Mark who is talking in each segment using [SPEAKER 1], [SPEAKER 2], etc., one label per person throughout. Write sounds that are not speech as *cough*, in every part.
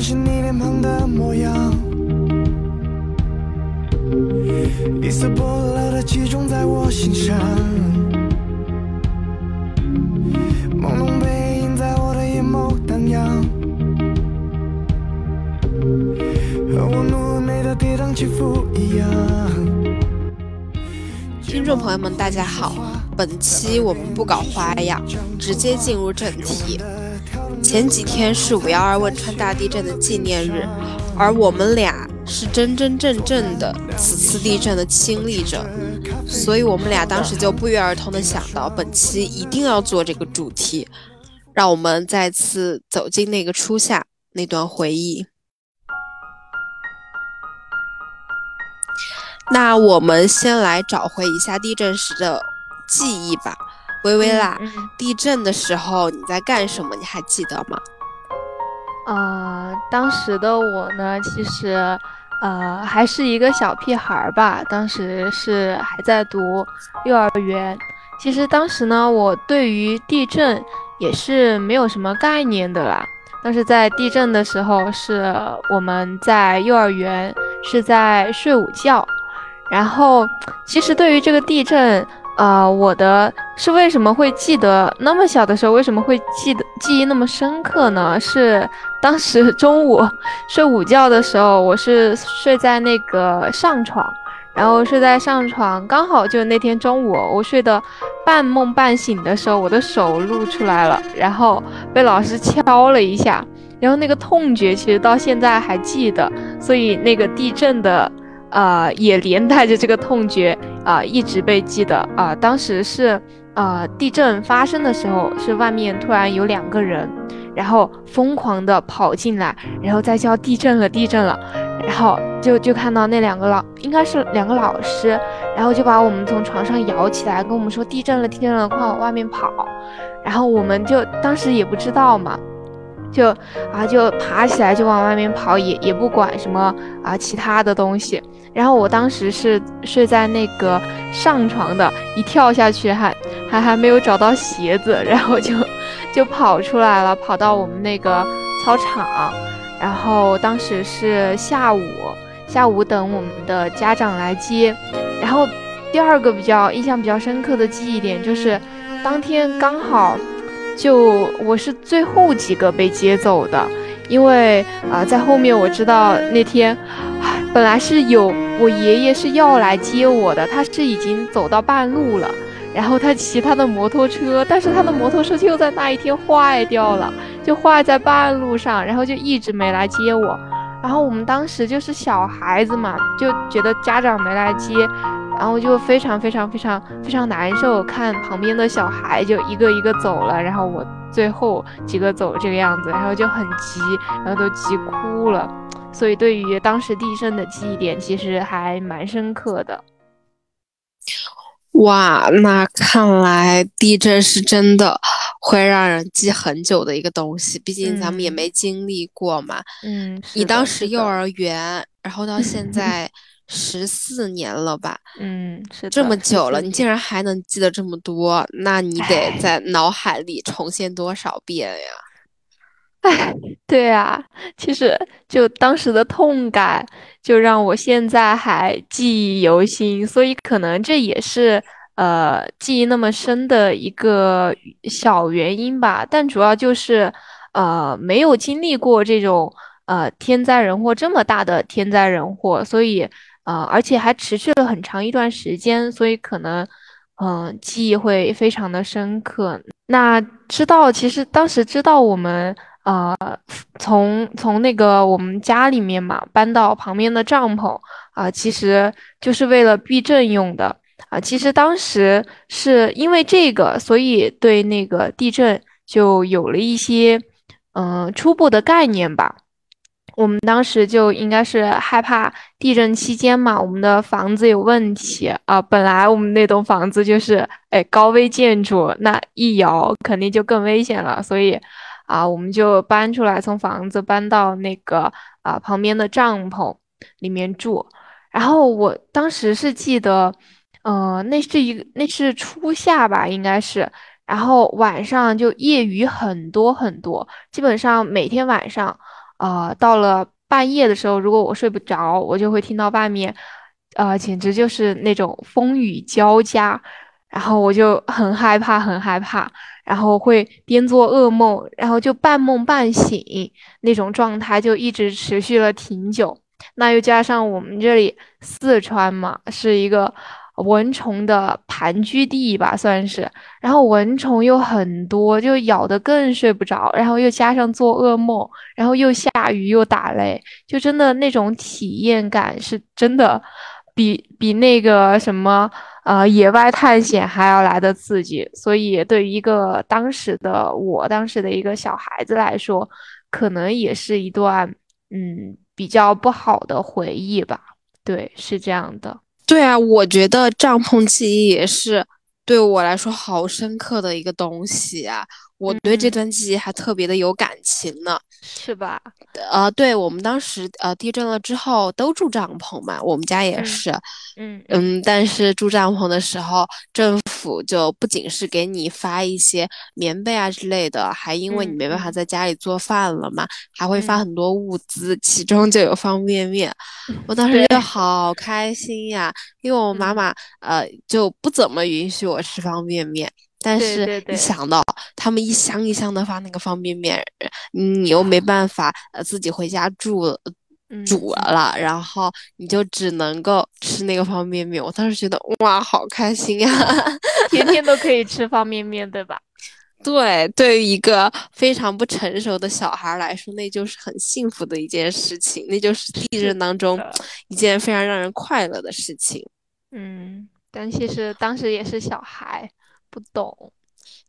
[SPEAKER 1] 是你脸庞的模样。一色剥落的集中在我心上，朦胧背影在我的眼眸荡漾，和我妩媚的跌宕起伏一样。
[SPEAKER 2] 听众朋友们，大家好，本期我们不搞花样，直接进入正题。前几天是五幺二汶川大地震的纪念日，而我们俩是真真正正的此次地震的亲历者，所以我们俩当时就不约而同的想到，本期一定要做这个主题，让我们再次走进那个初夏那段回忆。那我们先来找回一下地震时的记忆吧。微微啦，地震的时候你在干什么？你还记得吗？
[SPEAKER 3] 呃，当时的我呢，其实呃还是一个小屁孩儿吧，当时是还在读幼儿园。其实当时呢，我对于地震也是没有什么概念的啦。当时在地震的时候，是我们在幼儿园是在睡午觉，然后其实对于这个地震。呃，我的是为什么会记得那么小的时候为什么会记得记忆那么深刻呢？是当时 *laughs* 中午睡午觉的时候，我是睡在那个上床，然后睡在上床，刚好就那天中午我睡得半梦半醒的时候，我的手露出来了，然后被老师敲了一下，然后那个痛觉其实到现在还记得，所以那个地震的。呃，也连带着这个痛觉啊，一直被记得啊。当时是呃，地震发生的时候，是外面突然有两个人，然后疯狂的跑进来，然后再叫地震了，地震了，然后就就看到那两个老，应该是两个老师，然后就把我们从床上摇起来，跟我们说地震了，地震了，快往外面跑。然后我们就当时也不知道嘛。就啊，就爬起来就往外面跑，也也不管什么啊其他的东西。然后我当时是睡在那个上床的，一跳下去还还还没有找到鞋子，*laughs* 然后就就跑出来了，跑到我们那个操场。然后当时是下午，下午等我们的家长来接。然后第二个比较印象比较深刻的记忆点就是，当天刚好。就我是最后几个被接走的，因为啊，在后面我知道那天，本来是有我爷爷是要来接我的，他是已经走到半路了，然后他骑他的摩托车，但是他的摩托车就在那一天坏掉了，就坏在半路上，然后就一直没来接我，然后我们当时就是小孩子嘛，就觉得家长没来接。然后就非常非常非常非常难受，看旁边的小孩就一个一个走了，然后我最后几个走这个样子，然后就很急，然后都急哭了。所以对于当时地震的记忆点，其实还蛮深刻的。
[SPEAKER 2] 哇，那看来地震是真的会让人记很久的一个东西，毕竟咱们也没经历过嘛。
[SPEAKER 3] 嗯，
[SPEAKER 2] 你当时幼儿园，然后到现 *laughs* 在。十四年了吧？
[SPEAKER 3] 嗯，是
[SPEAKER 2] 这么久了，你竟然还能记得这么多，那你得在脑海里重现多少遍呀？*laughs*
[SPEAKER 3] 哎，对啊，其实就当时的痛感，就让我现在还记忆犹新，所以可能这也是呃记忆那么深的一个小原因吧。但主要就是呃没有经历过这种呃天灾人祸这么大的天灾人祸，所以。呃，而且还持续了很长一段时间，所以可能，嗯，记忆会非常的深刻。那知道，其实当时知道我们，呃，从从那个我们家里面嘛，搬到旁边的帐篷，啊，其实就是为了避震用的，啊，其实当时是因为这个，所以对那个地震就有了一些，嗯，初步的概念吧。我们当时就应该是害怕地震期间嘛，我们的房子有问题啊。本来我们那栋房子就是哎高危建筑，那一摇肯定就更危险了，所以啊，我们就搬出来，从房子搬到那个啊旁边的帐篷里面住。然后我当时是记得，呃，那是一那是初夏吧，应该是。然后晚上就夜雨很多很多，基本上每天晚上。呃，到了半夜的时候，如果我睡不着，我就会听到外面，呃，简直就是那种风雨交加，然后我就很害怕，很害怕，然后会边做噩梦，然后就半梦半醒那种状态，就一直持续了挺久。那又加上我们这里四川嘛，是一个。蚊虫的盘踞地吧，算是。然后蚊虫又很多，就咬得更睡不着。然后又加上做噩梦，然后又下雨又打雷，就真的那种体验感是真的，比比那个什么呃野外探险还要来的刺激。所以对于一个当时的我，当时的一个小孩子来说，可能也是一段嗯比较不好的回忆吧。对，是这样的。
[SPEAKER 2] 对啊，我觉得帐篷记忆也是对我来说好深刻的一个东西啊。我对这段记忆还特别的有感情呢，
[SPEAKER 3] 是吧？
[SPEAKER 2] 呃，对我们当时呃地震了之后都住帐篷嘛，我们家也是，
[SPEAKER 3] 嗯
[SPEAKER 2] 嗯，但是住帐篷的时候，政府就不仅是给你发一些棉被啊之类的，还因为你没办法在家里做饭了嘛，还会发很多物资，其中就有方便面。*laughs* 我当时就好开心呀，因为我妈妈呃就不怎么允许我吃方便面。但是你想到他们一箱一箱的发那个方便面，你又没办法呃自己回家住煮了，然后你就只能够吃那个方便面。我当时觉得哇，好开心呀，*laughs*
[SPEAKER 3] 天天都可以吃方便面，对吧？*laughs*
[SPEAKER 2] 对，对于一个非常不成熟的小孩来说，那就是很幸福的一件事情，那就是地震当中一件非常让人快乐的事情。
[SPEAKER 3] 嗯，但其实当时也是小孩。不懂，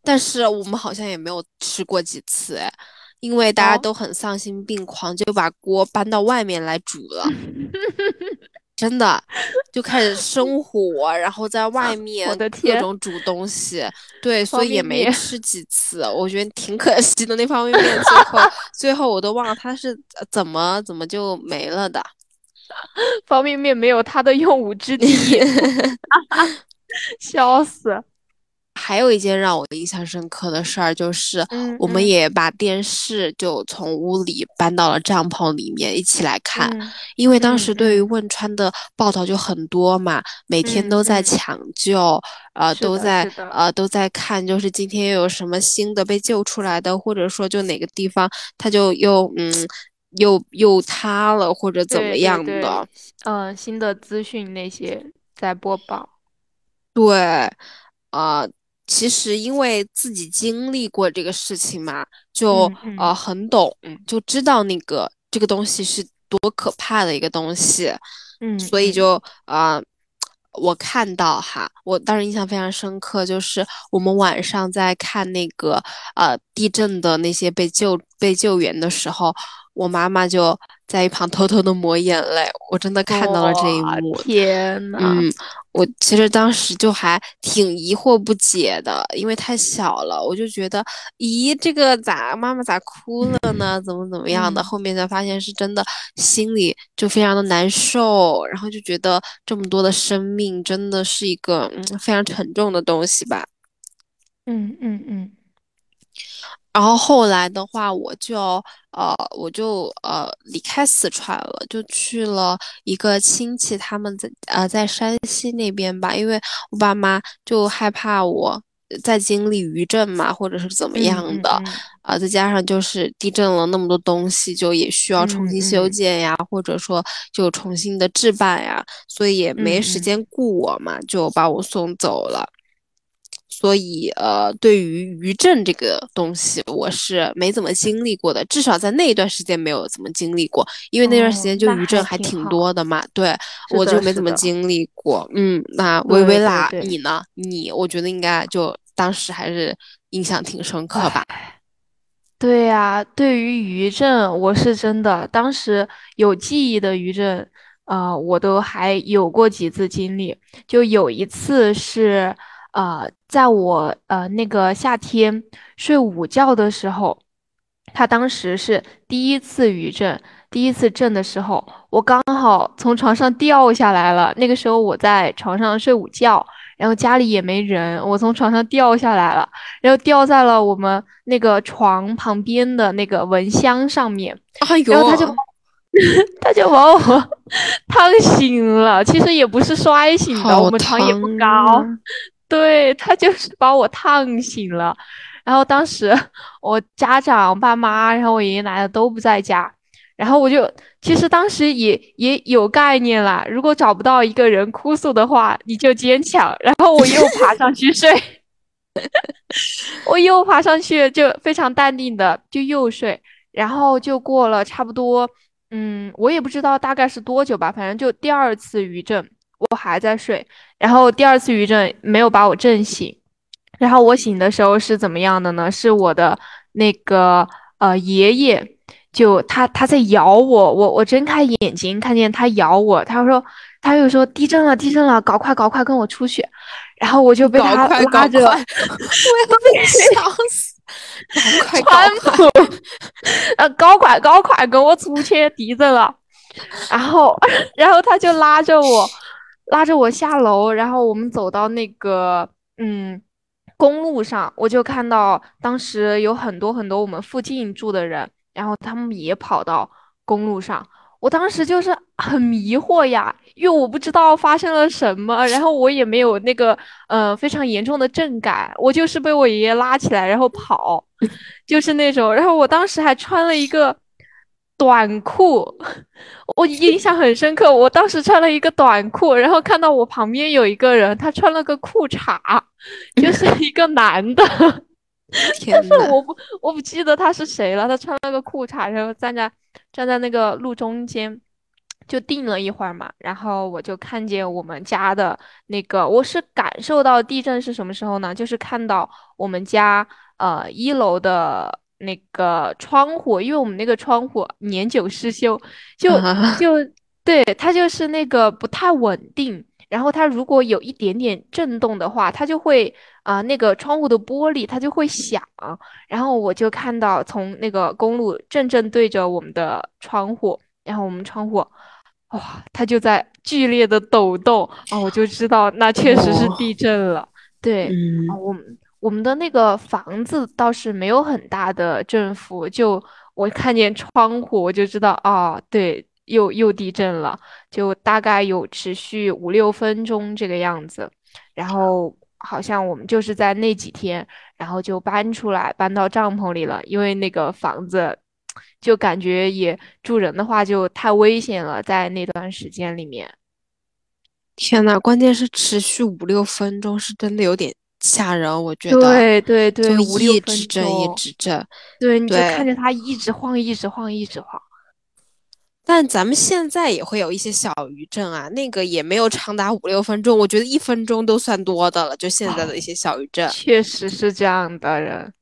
[SPEAKER 2] 但是我们好像也没有吃过几次哎，因为大家都很丧心病狂，就把锅搬到外面来煮了，*laughs* 真的就开始生火，然后在 *laughs* 外面各种煮东西，对，所以也没吃几次，我觉得挺可惜的。那方便面最后 *laughs* 最后我都忘了它是怎么怎么就没了的，
[SPEAKER 3] 方便面没有它的用武之地，笑死。
[SPEAKER 2] 还有一件让我印象深刻的事儿，就是我们也把电视就从屋里搬到了帐篷里面一起来看，因为当时对于汶川的报道就很多嘛，每天都在抢救，呃，都在呃都在看，就是今天又有什么新的被救出来的，或者说就哪个地方它就又嗯又又塌了或者怎么样的，
[SPEAKER 3] 嗯，新的资讯那些在播报，
[SPEAKER 2] 对，啊。其实因为自己经历过这个事情嘛，就呃很懂，就知道那个这个东西是多可怕的一个东西，
[SPEAKER 3] 嗯，
[SPEAKER 2] 所以就啊，我看到哈，我当时印象非常深刻，就是我们晚上在看那个呃地震的那些被救被救援的时候，我妈妈就。在一旁偷偷的抹眼泪，我真的看到了这一幕。
[SPEAKER 3] 天呐，
[SPEAKER 2] 嗯，我其实当时就还挺疑惑不解的，因为太小了，我就觉得，咦，这个咋妈妈咋哭了呢？怎么怎么样的？后面才发现是真的，心里就非常的难受，然后就觉得这么多的生命真的是一个嗯非常沉重的东西吧。
[SPEAKER 3] 嗯嗯嗯。
[SPEAKER 2] 然后后来的话，我就呃，我就呃离开四川了，就去了一个亲戚他们在呃在山西那边吧，因为我爸妈就害怕我再经历余震嘛，或者是怎么样的，啊，再加上就是地震了那么多东西，就也需要重新修建呀，或者说就重新的置办呀，所以也没时间顾我嘛，就把我送走了。所以，呃，对于余震这个东西，我是没怎么经历过的，至少在那一段时间没有怎么经历过，因为那段时间就余震还挺多的嘛。对，我就没怎么经历过。嗯，那微微啦，你呢？你，我觉得应该就当时还是印象挺深刻吧。
[SPEAKER 3] 对呀，对于余震，我是真的当时有记忆的余震，呃，我都还有过几次经历，就有一次是。呃，在我呃那个夏天睡午觉的时候，他当时是第一次余震，第一次震的时候，我刚好从床上掉下来了。那个时候我在床上睡午觉，然后家里也没人，我从床上掉下来了，然后掉在了我们那个床旁边的那个蚊香上面，然后他就 *laughs* 他就把我 *laughs* 烫醒了，其实也不是摔醒的，我们床也不高，对他就是把我烫醒了，然后当时我家长、爸妈，然后我爷爷奶奶都不在家。然后我就其实当时也也有概念了，如果找不到一个人哭诉的话，你就坚强。然后我又爬上去睡，*laughs* 我又爬上去就非常淡定的就又睡。然后就过了差不多，嗯，我也不知道大概是多久吧，反正就第二次余震，我还在睡。然后第二次余震没有把我震醒，然后我醒的时候是怎么样的呢？是我的那个呃爷爷。就他他在咬我，我我睁开眼睛看见他咬我，他说他又说地震了地震了，搞快搞快跟我出去，然后我就被他拉着，*laughs* *laughs* 我要
[SPEAKER 2] 被笑死，*laughs*
[SPEAKER 3] 搞快搞快，呃搞快搞快跟我出去，地震了，然后然后他就拉着我拉着我下楼，然后我们走到那个嗯公路上，我就看到当时有很多很多我们附近住的人。然后他们也跑到公路上，我当时就是很迷惑呀，因为我不知道发生了什么，然后我也没有那个呃非常严重的震感，我就是被我爷爷拉起来然后跑，就是那种，然后我当时还穿了一个短裤，我印象很深刻，我当时穿了一个短裤，然后看到我旁边有一个人，他穿了个裤衩，就 *laughs* 是一个男的。*laughs* 但是我不我不记得他是谁了，他穿了个裤衩，然后站在站在那个路中间，就定了一会儿嘛，然后我就看见我们家的那个，我是感受到地震是什么时候呢？就是看到我们家呃一楼的那个窗户，因为我们那个窗户年久失修，就就对它就是那个不太稳定。然后它如果有一点点震动的话，它就会啊，那个窗户的玻璃它就会响。然后我就看到从那个公路正正对着我们的窗户，然后我们窗户，哇，它就在剧烈的抖动啊，我就知道那确实是地震了。对，嗯，我们我们的那个房子倒是没有很大的振幅，就我看见窗户我就知道啊，对。又又地震了，就大概有持续五六分钟这个样子，然后好像我们就是在那几天，然后就搬出来搬到帐篷里了，因为那个房子就感觉也住人的话就太危险了，在那段时间里面。
[SPEAKER 2] 天呐，关键是持续五六分钟是真的有点吓人，我觉得。
[SPEAKER 3] 对对对，
[SPEAKER 2] 五六分钟。一直震一直震。
[SPEAKER 3] 对，你就看着它一直晃，一直晃，一直晃。
[SPEAKER 2] 但咱们现在也会有一些小余震啊，那个也没有长达五六分钟，我觉得一分钟都算多的了。就现在的一些小余震，
[SPEAKER 3] 确实是这样的人，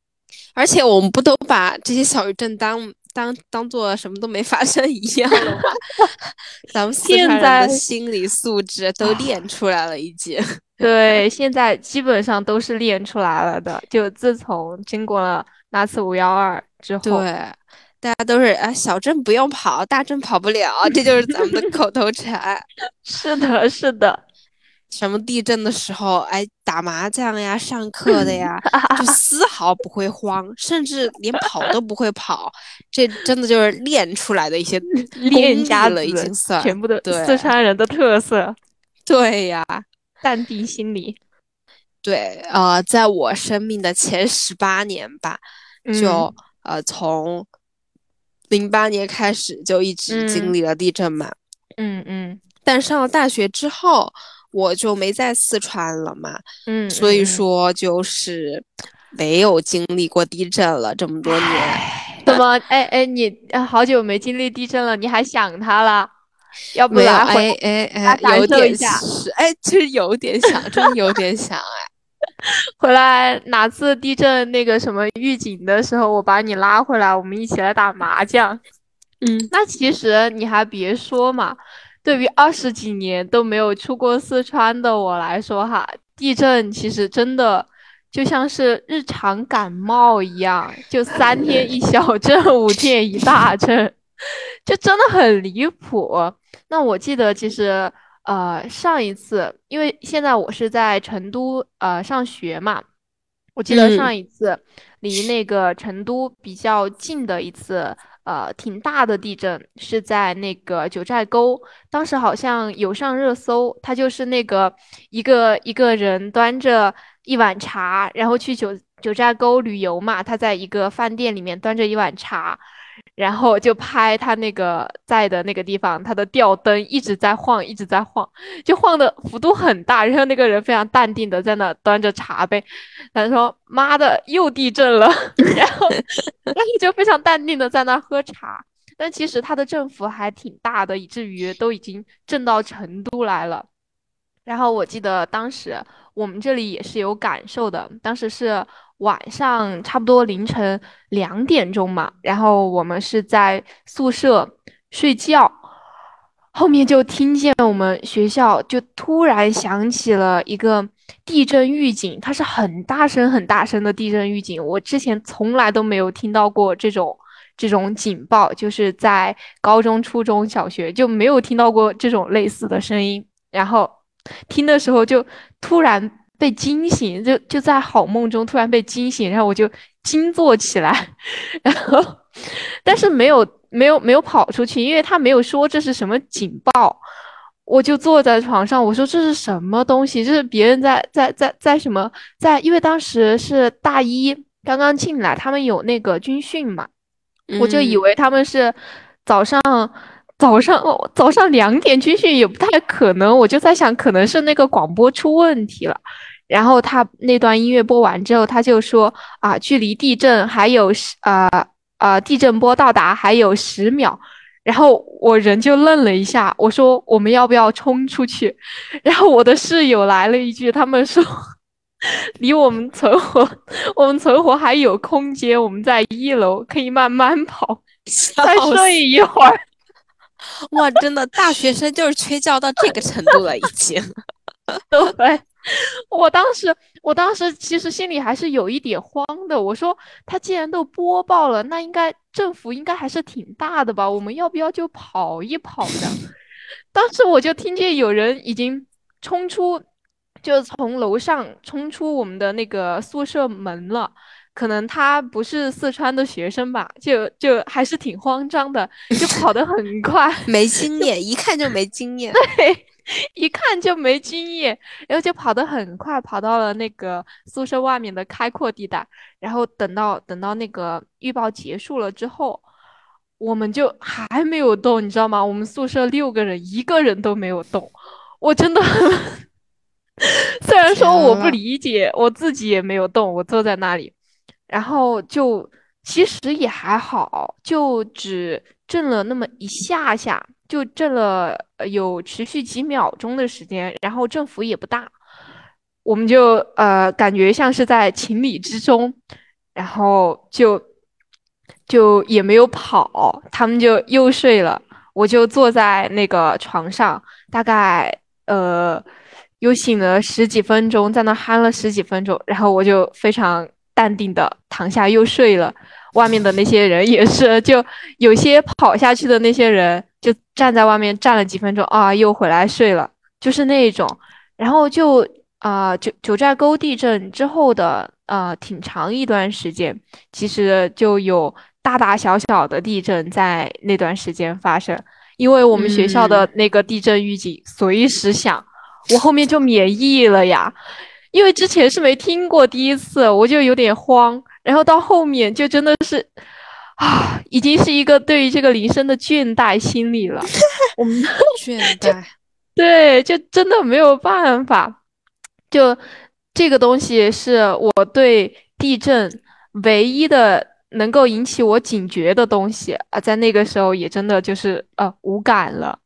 [SPEAKER 2] 而且我们不都把这些小余震当当当做什么都没发生一样了吗？*laughs* 咱们四川人的心理素质都练出来了，已经。
[SPEAKER 3] 对，现在基本上都是练出来了的。就自从经过了那次五幺二之后。
[SPEAKER 2] 对。大家都是啊，小镇不用跑，大镇跑不了，这就是咱们的口头禅。*laughs*
[SPEAKER 3] 是的，是的。
[SPEAKER 2] 什么地震的时候，哎，打麻将呀，上课的呀，就 *laughs* 丝毫不会慌，甚至连跑都不会跑。这真的就是练出来的一些
[SPEAKER 3] 练家
[SPEAKER 2] 了，已经算
[SPEAKER 3] 全部的四川人的特色。
[SPEAKER 2] 对呀，
[SPEAKER 3] 淡定心理。*laughs*
[SPEAKER 2] 对，呃，在我生命的前十八年吧，就呃从。零八年开始就一直经历了地震嘛，
[SPEAKER 3] 嗯嗯，
[SPEAKER 2] 但上了大学之后我就没在四川了嘛，
[SPEAKER 3] 嗯，
[SPEAKER 2] 所以说就是没有经历过地震了这么多年。
[SPEAKER 3] 怎么？哎哎，你好久没经历地震了，你还想他了？要不来
[SPEAKER 2] 回哎哎，有点是，哎，其实有点想，真有点想哎。*laughs*
[SPEAKER 3] 回来哪次地震那个什么预警的时候，我把你拉回来，我们一起来打麻将。
[SPEAKER 2] 嗯，
[SPEAKER 3] 那其实你还别说嘛，对于二十几年都没有出过四川的我来说，哈，地震其实真的就像是日常感冒一样，就三天一小 *laughs* 震，五天一大震，就真的很离谱。那我记得其实。呃，上一次，因为现在我是在成都呃上学嘛，我记得上一次离那个成都比较近的一次。呃，挺大的地震是在那个九寨沟，当时好像有上热搜。他就是那个一个一个人端着一碗茶，然后去九九寨沟旅游嘛。他在一个饭店里面端着一碗茶。然后就拍他那个在的那个地方，他的吊灯一直在晃，一直在晃，就晃的幅度很大。然后那个人非常淡定的在那端着茶杯，他说：“妈的，又地震了。*laughs* ”然后，然后就非常淡定的在那喝茶。但其实他的振幅还挺大的，以至于都已经震到成都来了。然后我记得当时我们这里也是有感受的，当时是。晚上差不多凌晨两点钟嘛，然后我们是在宿舍睡觉，后面就听见我们学校就突然响起了一个地震预警，它是很大声很大声的地震预警，我之前从来都没有听到过这种这种警报，就是在高中、初中小学就没有听到过这种类似的声音，然后听的时候就突然。被惊醒，就就在好梦中突然被惊醒，然后我就惊坐起来，然后但是没有没有没有跑出去，因为他没有说这是什么警报，我就坐在床上，我说这是什么东西？这是别人在在在在什么在？因为当时是大一刚刚进来，他们有那个军训嘛，我就以为他们是早上。早上早上两点军训也不太可能，我就在想，可能是那个广播出问题了。然后他那段音乐播完之后，他就说啊，距离地震还有十啊啊，地震波到达还有十秒。然后我人就愣了一下，我说我们要不要冲出去？*laughs* 然后我的室友来了一句，他们说 *laughs* 离我们存活，我们存活还有空间，我们在一楼可以慢慢跑，再睡一会儿。*laughs*
[SPEAKER 2] 哇，真的，大学生就是缺觉到这个程度了，已经。*laughs*
[SPEAKER 3] 对，我当时，我当时其实心里还是有一点慌的。我说，他既然都播报了，那应该政府应该还是挺大的吧？我们要不要就跑一跑呢？*laughs* 当时我就听见有人已经冲出，就从楼上冲出我们的那个宿舍门了。可能他不是四川的学生吧，就就还是挺慌张的，就跑得很快，*laughs*
[SPEAKER 2] 没经验，一看就没经验，
[SPEAKER 3] 对，一看就没经验，然后就跑得很快，跑到了那个宿舍外面的开阔地带，然后等到等到那个预报结束了之后，我们就还没有动，你知道吗？我们宿舍六个人，一个人都没有动，我真的很，*laughs* 虽然说我不理解，我自己也没有动，我坐在那里。然后就其实也还好，就只震了那么一下下，就震了有持续几秒钟的时间，然后振幅也不大，我们就呃感觉像是在情理之中，然后就就也没有跑，他们就又睡了，我就坐在那个床上，大概呃又醒了十几分钟，在那憨了十几分钟，然后我就非常。淡定的躺下又睡了，外面的那些人也是，就有些跑下去的那些人就站在外面站了几分钟啊，又回来睡了，就是那种。然后就啊，九九寨沟地震之后的呃挺长一段时间，其实就有大大小小的地震在那段时间发生，因为我们学校的那个地震预警随时响，我后面就免疫了呀。因为之前是没听过，第一次我就有点慌，然后到后面就真的是，啊，已经是一个对于这个铃声的倦怠心理了。*laughs* 我们
[SPEAKER 2] 倦怠，*laughs*
[SPEAKER 3] 对，就真的没有办法。就这个东西是我对地震唯一的能够引起我警觉的东西啊，在那个时候也真的就是呃无感了。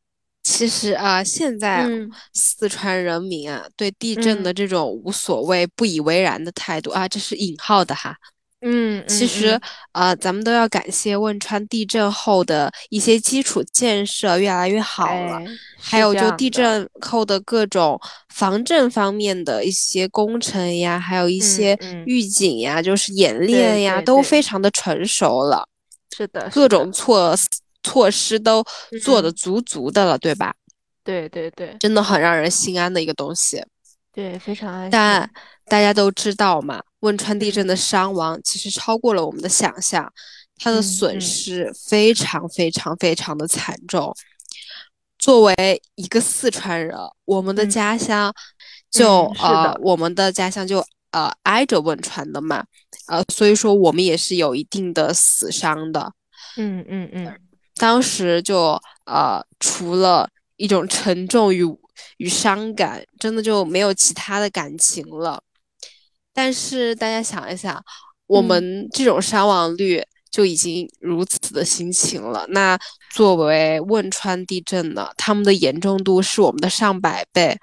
[SPEAKER 2] 其实啊，现在四川人民啊，对地震的这种无所谓、不以为然的态度啊，这是引号的哈。
[SPEAKER 3] 嗯，
[SPEAKER 2] 其实啊，咱们都要感谢汶川地震后的一些基础建设越来越好了，还有就地震后的各种防震方面的一些工程呀，还有一些预警呀，就是演练呀，都非常的成熟了。
[SPEAKER 3] 是的，
[SPEAKER 2] 各种措施。措施都做的足足的了，对吧？
[SPEAKER 3] 对对对
[SPEAKER 2] 真的很让人心安的一个东西。
[SPEAKER 3] 对，非常安
[SPEAKER 2] 但。大家都知道嘛，汶川地震
[SPEAKER 3] 嗯
[SPEAKER 2] 的伤亡其实超过了我们的想象，它的损失非常非常非常的惨重。作为一个四川人，我们的
[SPEAKER 3] 嗯
[SPEAKER 2] 家乡就、呃
[SPEAKER 3] 的，
[SPEAKER 2] 我们的家乡就呃挨着汶川的嘛，呃，所以说我们也是有一定的死伤的。
[SPEAKER 3] 嗯嗯嗯，
[SPEAKER 2] 当时就呃，除了一种沉重与与伤感，真的就没有其他的感情了。但是大家想一想，我
[SPEAKER 3] 嗯
[SPEAKER 2] 们这种伤亡率就已经如此的心情了，那作为汶川地震呢，他们的严重度是我们的上百倍。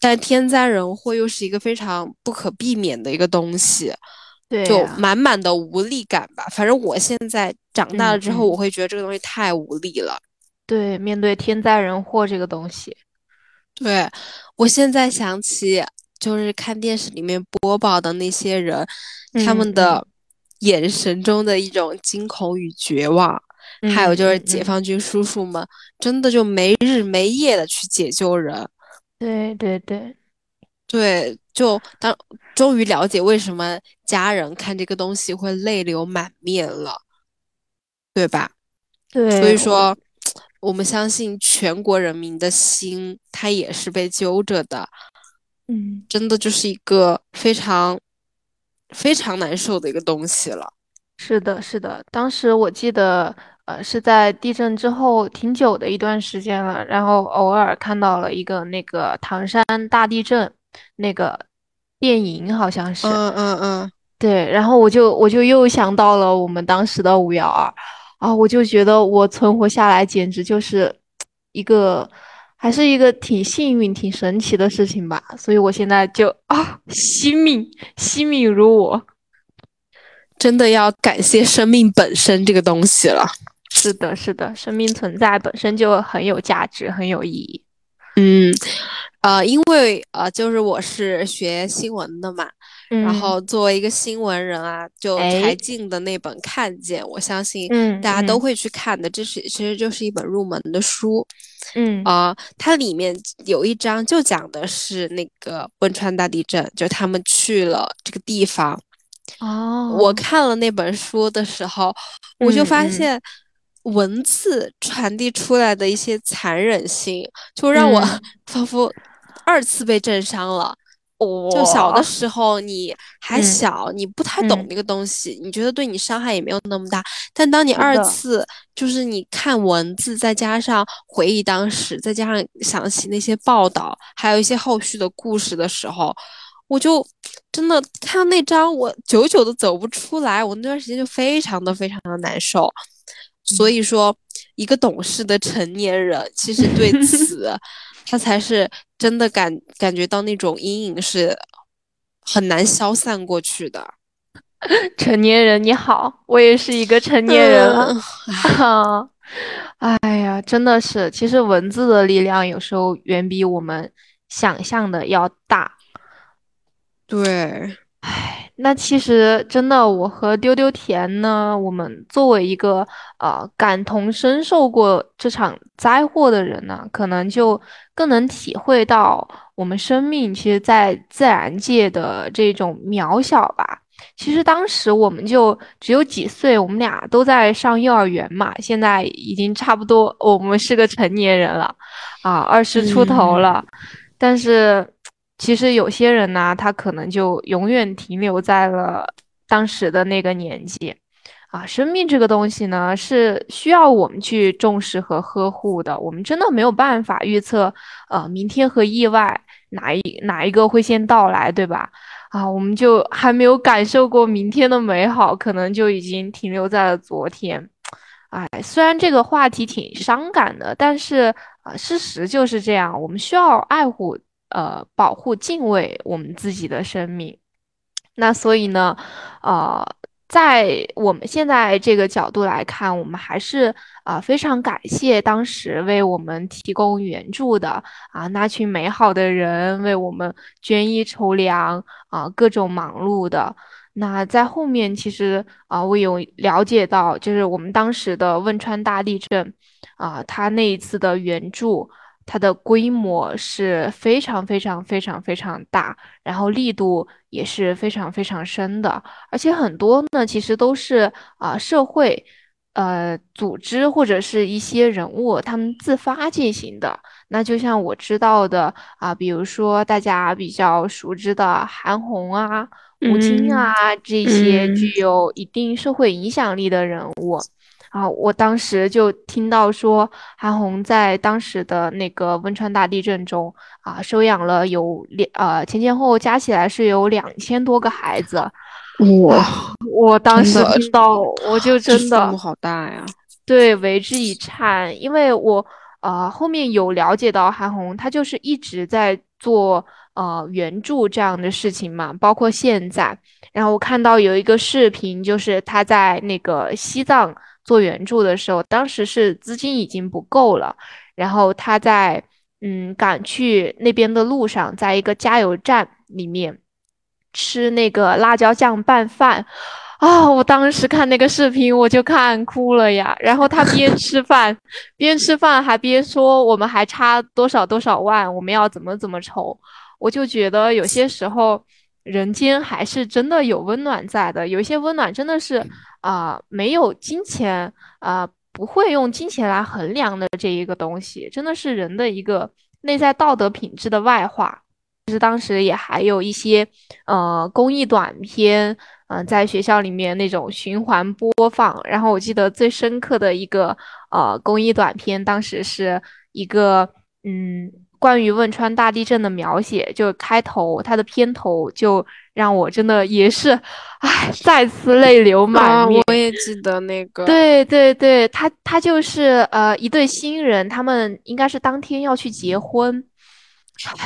[SPEAKER 2] 但天灾人祸又是一个非常不可避免的一个东西，就满满的无力感吧。反正我现在长大了之后，我会觉得这个东西太无力了。
[SPEAKER 3] 对，面对天灾人祸这个东西，
[SPEAKER 2] 对，我现在想起，就是看电视里面播报的那些人，他们
[SPEAKER 3] 嗯
[SPEAKER 2] 的眼神中的一种惊恐与绝望，还有就是解放军叔叔们，真的就没日没夜的去解救人。
[SPEAKER 3] 对对对，
[SPEAKER 2] 对，就当终于了解为什么家人看这个东西会泪流满面了，对吧？
[SPEAKER 3] 对，
[SPEAKER 2] 所以
[SPEAKER 3] 我，
[SPEAKER 2] 说，我们相信全国人民的心，它也是被揪着的，
[SPEAKER 3] 嗯，
[SPEAKER 2] 真的就是一个非常非常难受的一个东西了。
[SPEAKER 3] 是的，是的。当时我记得，呃，是在地震之后挺久的一段时间了，然后偶尔看到了一个那个唐山大地震那个电影，好像是。
[SPEAKER 2] 嗯嗯嗯，
[SPEAKER 3] 对，然后我就我就又想到了我们当时的五幺二，啊，我就觉得我存活下来简直就是一个，还是一个挺幸运、挺神奇的事情吧。所以我现在就啊，惜命，惜命如我。
[SPEAKER 2] 真的要感谢生命本身这个东西了。
[SPEAKER 3] 是的，是的，生命存在本身就很有价值，很有意义。
[SPEAKER 2] 嗯，呃，因为呃，就是我是学新闻的嘛，然
[SPEAKER 3] 嗯。
[SPEAKER 2] 后作为一个新闻人啊，就柴
[SPEAKER 3] 哎
[SPEAKER 2] 静的那本《看见》，我相信
[SPEAKER 3] 嗯
[SPEAKER 2] 大家都。
[SPEAKER 3] 嗯
[SPEAKER 2] 会去看的。这是其实就是一本入门的书
[SPEAKER 3] 嗯。
[SPEAKER 2] 啊、它里面有一章就讲的是那个汶川大地震，就他们去了这个地方。
[SPEAKER 3] 哦，
[SPEAKER 2] 我看了那本书的时候，我就发现文字传递出来的一些残忍性，就让我
[SPEAKER 3] 嗯。
[SPEAKER 2] 仿佛二次被震伤了。就小的时候你还
[SPEAKER 3] 嗯
[SPEAKER 2] 小，你不太懂
[SPEAKER 3] 嗯
[SPEAKER 2] 那个东西，你觉得对你伤害也没有那么大。但当你二次就是你看文字，再加上回忆当时，再加上想起那些报道，还有一些后续的故事的时候，我就真的看到那张，我久久的走不出来。我那段时间就非常的非常的难受。所
[SPEAKER 3] 嗯
[SPEAKER 2] 以说，一个懂事的成年人，其实对此，*laughs* 他才是真的感感觉到那种阴影是很难消散过去的。
[SPEAKER 3] 成年人你好，我也是一个成年人了。
[SPEAKER 2] 嗯
[SPEAKER 3] 啊，哎呀，真的是，其实文字的力量有时候远比我们想象的要大。
[SPEAKER 2] 对，
[SPEAKER 3] 那其实真的，我和丢丢甜呢，我们作为一个呃感同身受过这场灾祸的人呢，可能就更能体会到我们生命其实在自然界的这种渺小吧。其实当时我们就只有几岁，我们俩都在上幼儿园嘛，现在已经差不多我们是个成年人了，啊，二十出头了。但是其实有些人呢，他可能就永远停留在了当时的那个年纪。啊，生命这个东西呢，是需要我们去重视和呵护的。我们真的没有办法预测，呃，明天和意外哪一哪一个会先到来，对吧？啊，我们就还没有感受过明天的美好，可能就已经停留在了昨天。哎，虽然这个话题挺伤感的，但是啊、事实就是这样，我们需要爱护、呃，保护、敬畏我们自己的生命。那所以呢，呃，在我们现在这个角度来看，我们还是啊、非常感谢当时为我们提供援助的啊那群美好的人，为我们捐衣筹粮啊，各种忙碌的。那在后面，其实啊，我有了解到，就是我们当时的汶川大地震啊，它那一次的援助它的规模是非常非常非常非常大，然后力度也是非常非常深的，而且很多呢其实都是啊社会。呃，组织或者是一些人物，他们自发进行的。那就像我知道的啊，比如说大家比较熟知的韩红啊、吴京啊这些具有一定社会影响力的人物啊，我当时就听到说，韩红在当时的那个汶川大地震中啊，收养了有两呃前前后后加起来是有两千多个孩子。
[SPEAKER 2] 哇！
[SPEAKER 3] 我当时听到，我就真的
[SPEAKER 2] 好大呀，
[SPEAKER 3] 对，为之一颤。因为我呃后面有了解到韩红，她就是一直在做呃援助这样的事情嘛，包括现在。然后我看到有一个视频，就是她在那个西藏做援助的时候，当时是资金已经不够了，然后他在嗯赶去那边的路上，在一个加油站里面。吃那个辣椒酱拌饭，啊！我当时看那个视频，我就看哭了呀。然后他边吃饭边吃饭，还边说我们还差多少多少万，我们要怎么怎么筹。我就觉得有些时候人间还是真的有温暖在的，有一些温暖真的是啊，没有金钱啊，不会用金钱来衡量的这一个东西，真的是人的一个内在道德品质的外化。其实当时也还有一些，呃，公益短片，嗯，在学校里面那种循环播放。然后我记得最深刻的一个，呃，公益短片，当时是一个，嗯，关于汶川大地震的描写，就开头它的片头就让我真的也是，唉，再次泪流满面。
[SPEAKER 2] 我也记得那个，
[SPEAKER 3] 对对对，他他就是呃一对新人，他们应该是当天要去结婚。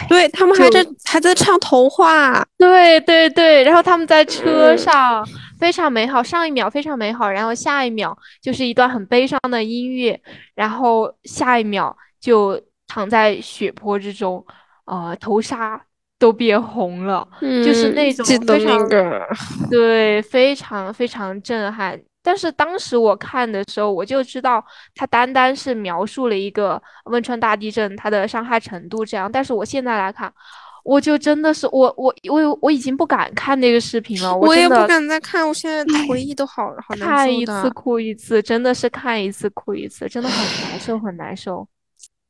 [SPEAKER 2] 对他们还在还在唱童话，
[SPEAKER 3] 对对对，然后他们在车上非常美好，上一秒非常美好，然后下一秒就是一段很悲伤的音乐，然后下一秒就躺在血泊之中，呃，头纱都变红了，就是那种非常 *laughs* 对，非常非常震撼。但是当时我看的时候，我就知道它单单是描述了一个汶川大地震它的伤害程度这样。但是我现在来看，我就真的是我我我我已经不敢看那个视频了。
[SPEAKER 2] 我也不敢再看，我现在回忆都好好难受
[SPEAKER 3] 看一次哭一次，真的是看一次哭一次，真的很难受很难受。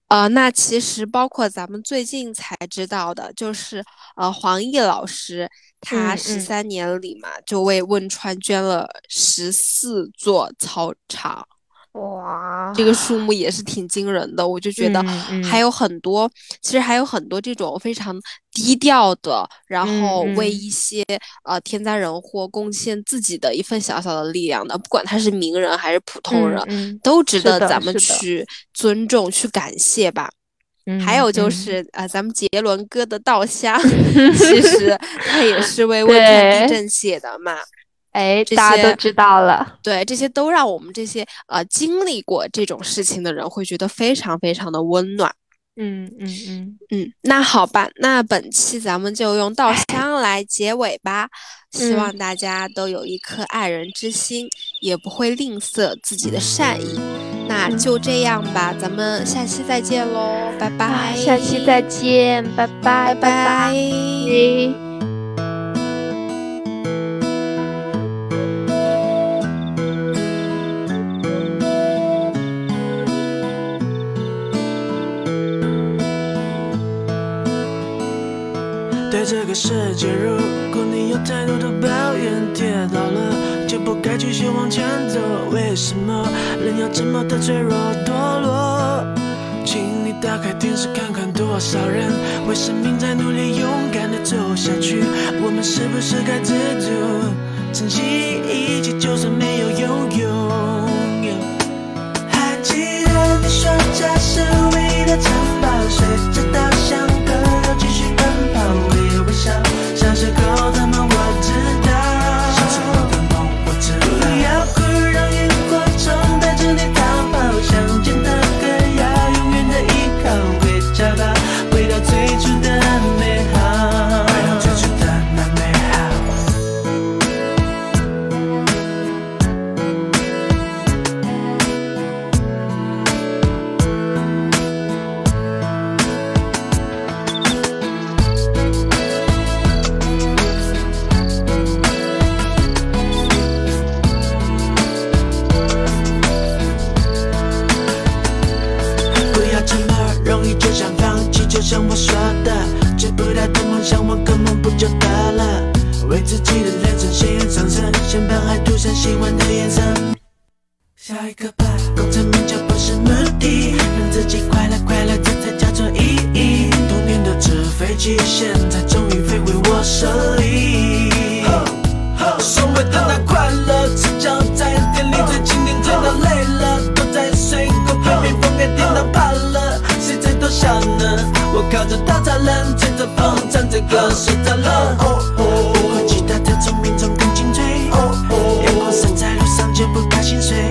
[SPEAKER 2] 呃，那其实包括咱们最近才知道的，就是呃黄奕老师，他十三年里嘛，就为汶川捐了十四座操场。
[SPEAKER 3] 哇，
[SPEAKER 2] 这个数目也是挺惊人的，我就觉得还有很多，其实还有很多这种非常低调的，然后为一些呃天灾人祸贡献自己的一份小小的力量的，不管他是名人还是普通人，都值得咱们去尊重、去感谢吧。还有就是啊，咱们杰伦哥的《稻香 *laughs*》，其实他也是为 *laughs* 汶川地震写的嘛。
[SPEAKER 3] 哎，大家都知道了。
[SPEAKER 2] 对，这些都让我们这些呃经历过这种事情的人会觉得非常非常的温暖。
[SPEAKER 3] 嗯嗯嗯
[SPEAKER 2] 嗯，那好吧，那本期咱们就用稻香来结尾吧。希望大家都有一颗爱人之心，也不会吝啬自己的善意。那就这样吧，咱们下期再见喽，拜拜。
[SPEAKER 3] 下期再见，拜拜拜拜。
[SPEAKER 1] 这个世界，如果你有太多的抱怨，跌倒了就不该继续往前走。为什么人要这么的脆弱堕落？请你打开电视看看，多少人为生命在努力，勇敢的走下去。我们是不是该知足，珍惜一切，就算没有拥有？还记得你说这是唯一的城堡，随着容易就想放弃，就像我说的，追不到的梦想，我根本不就得了？为自己的人生鲜艳上色，先把爱涂上喜欢的颜色。下一个吧，功成名就不是目的，让自己快乐快乐，这才叫做意义。童年的纸飞机，现在终于飞回我手里。所谓的那快乐，赤脚在店里最经典，醉到累了，躲在水沟被冰封给电到怕了，多想呢我靠着稻草人吹着风唱着歌睡着了哦哦吉它在中更清脆哦哦。阳光洒在路上就不怕心碎。